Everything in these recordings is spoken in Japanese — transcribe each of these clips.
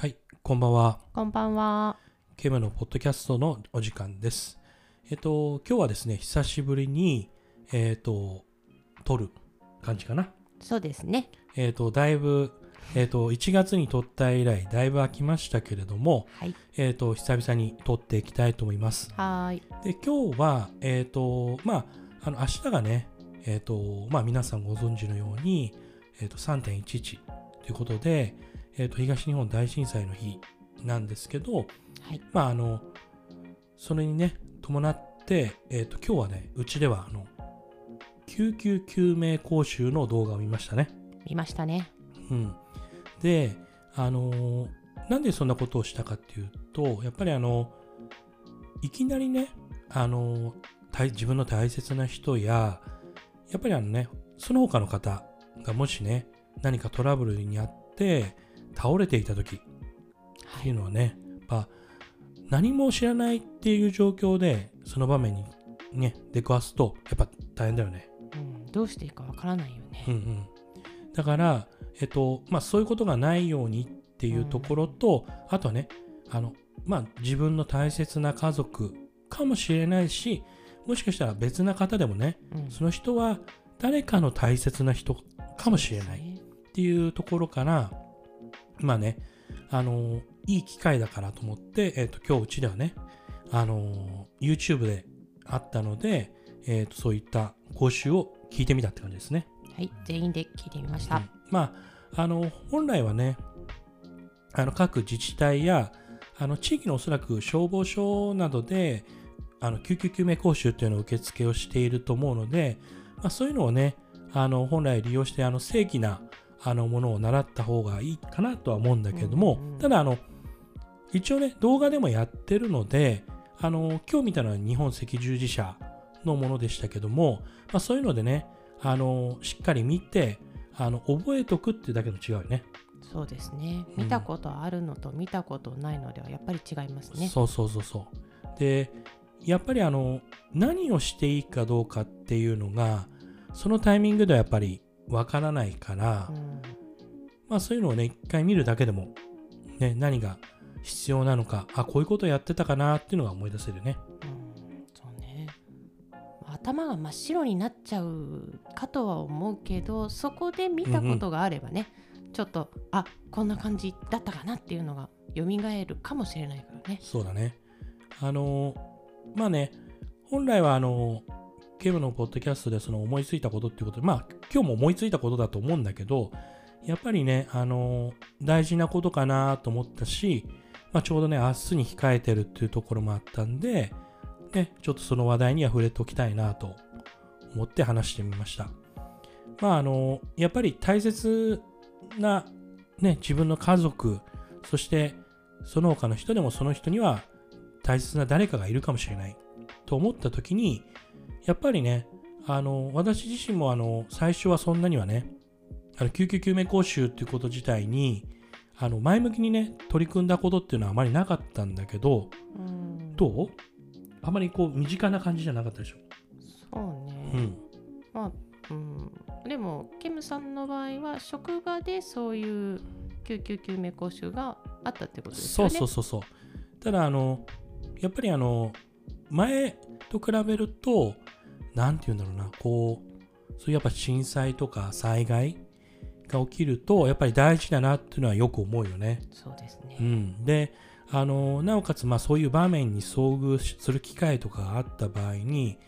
はい、こんばんは。こんばんは。ケムのポッドキャストのお時間です。えっと、今日はですね、久しぶりに、えっと、撮る感じかな。そうですね。えっと、だいぶ、えっと、1月に撮った以来、だいぶ空きましたけれども、はい。えっと、久々に撮っていきたいと思います。はーい。で、今日は、えっと、まあ、あの、明日がね、えっと、まあ、皆さんご存知のように、えっと、3.11ということで、えっと、東日本大震災の日なんですけど、はい。まああの、それにね、伴って、えっ、と、今日はね、うちでは、あの、救急救命講習の動画を見ましたね。見ましたね。うん。で、あのーなんでそんなことをしたかっていうと、やっぱりあの、いきなりね、あの自分の大切な人や、やっぱりあのね、その他の方がもしね、何かトラブルにあって、倒れていた時っていうのはね、やっぱ何も知らないっていう状況で、その場面にね、出くわすと、やっぱ大変だよね。うん。どうしていいかわからないよね。うんうん、だから、えっとまあ、そういうことがないようにっていうところと、あとはねあの、まあ、自分の大切な家族かもしれないしもしかしたら別な方でもねうん。その人は誰かの大切な人かもしれないい。っていうところからまあねあのいい機会だからと思って、えっと今日うちではねあの YouTube であったので、えっとそういった講習を聞いてみたって感じですね。はい。全員で聞いてみました。うんまあ、あの本来はねあの各自治体やあの地域のおそらく消防署などであの救急救命講習というのを受付をしていると思うので、まあ、そういうのをねあの本来利用してあの正規なあのものを習った方がいいかなとは思うんだけれども、うんうんただあの一応ね動画でもやってるのであの今日見たのは日本赤十字社のものでしたけども、まあ、そういうのでねあのしっかり見てあの覚えとくってだけの違うよね。そうですね。うん見たことあるのと見たことないのではやっぱり違いますね。そうそうそうそう。で、やっぱりあの、何をしていいかどうかっていうのが、そのタイミングではやっぱりわからないから、うん。まあそういうのをね、一回見るだけでも、ね、何が必要なのか、あ、こういうことやってたかなっていうのが思い出せるよね。うん。そうね。頭が真っ白になっちゃうかとは思うけどそこで見たことがあればね、ちょっとあこんな感じだったかなっていうのが蘇るかもしれないからね。そうだね。あの、まあね、本来はあの、ケムのポッドキャストでその思いついたことっていうことで、まあ今日も思いついたことだと思うんだけど、やっぱりね、あの、大事なことかなと思ったし、まあ、ちょうどね、明日に控えてるっていうところもあったんで、ね、ちょっとその話題には触れておきたいなと思って話してみました。まああの、やっぱり大切な、ね、自分の家族、そしてその他の人でもその人には大切な誰かがいるかもしれないと思った時にやっぱりねあの私自身もあの最初はそんなにはねあの救急救命講習っていうこと自体にあの前向きにね取り組んだことっていうのはあまりなかったんだけどうん。どう？あまりこう身近な感じじゃなかったでしょ？そうね。うん。まあ、うん、でもケムさんの場合は職場でそういう救急救命講習があったってことですそう。そうそうそう。ただあのやっぱりあの前と比べるとなんて言うんだろうなこうそういうやっぱ震災とか災害が起きるとやっぱり大事だなっていうのはよく思うよね。そうですね。うん、であのなおかつまあそういう場面に遭遇する機会とかがあった場合に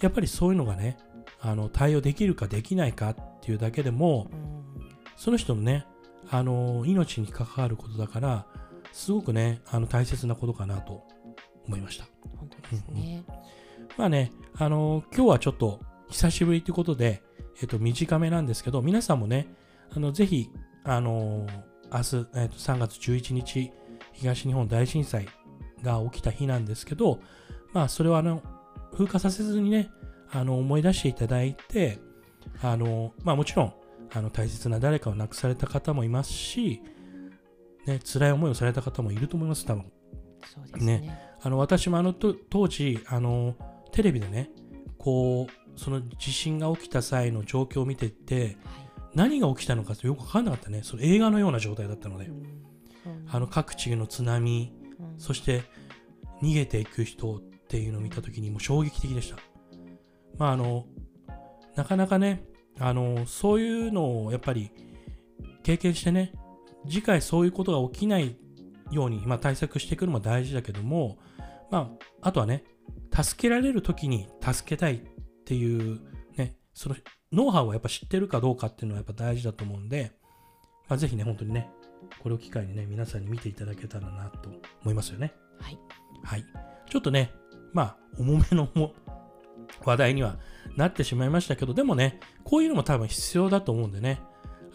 やっぱりそういうのがねあの対応できるかできないかっていうだけでもうんその人のねあの命に関わることだからすごくねあの大切なことかなと思いました本当ですね。まあねあの今日はちょっと久しぶりということで、えっと、短めなんですけど皆さんもねあのぜひあの明日、えっと、3月11日東日本大震災が起きた日なんですけどまあそれをあの風化させずにねあの思い出していただいてあのまあもちろんあの大切な誰かを亡くされた方もいますし、ね、辛い思いをされた方もいると思います多分そうですね。ねあの私もあのと当時あのテレビでねこうその地震が起きた際の状況を見ていてはい。何が起きたのかってよく分かんなかったね。その映画のような状態だったので。うん。あの各地の津波、うん。そして逃げていく人っていうのを見たときにもう衝撃的でした。まああの、なかなかね、あの、そういうのをやっぱり経験してね、次回そういうことが起きないように、まあ、対策していくのも大事だけども、まあ、あとはね、助けられるときに助けたいっていう、ね、そのノウハウをやっぱ知ってるかどうかっていうのはやっぱ大事だと思うんで、まあ、ぜひね、本当にね、これを機会にね、皆さんに見ていただけたらなと思いますよね。はいはい。ちょっとね、まあ、重めのも話題にはなってしまいましたけど、でもね、こういうのも多分必要だと思うんでね、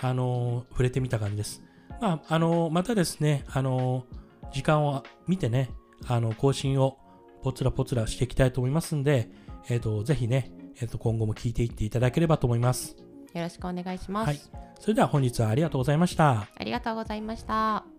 あのー触れてみた感じです。まあ、あのーまたですね、あのー時間を見てね、あの、更新をポツラポツラしていきたいと思いますんで、えっ、と、ぜひね、えっ、と、今後も聞いていっていただければと思います。よろしくお願いします、はいそれでは本日はありがとうございました。ありがとうございました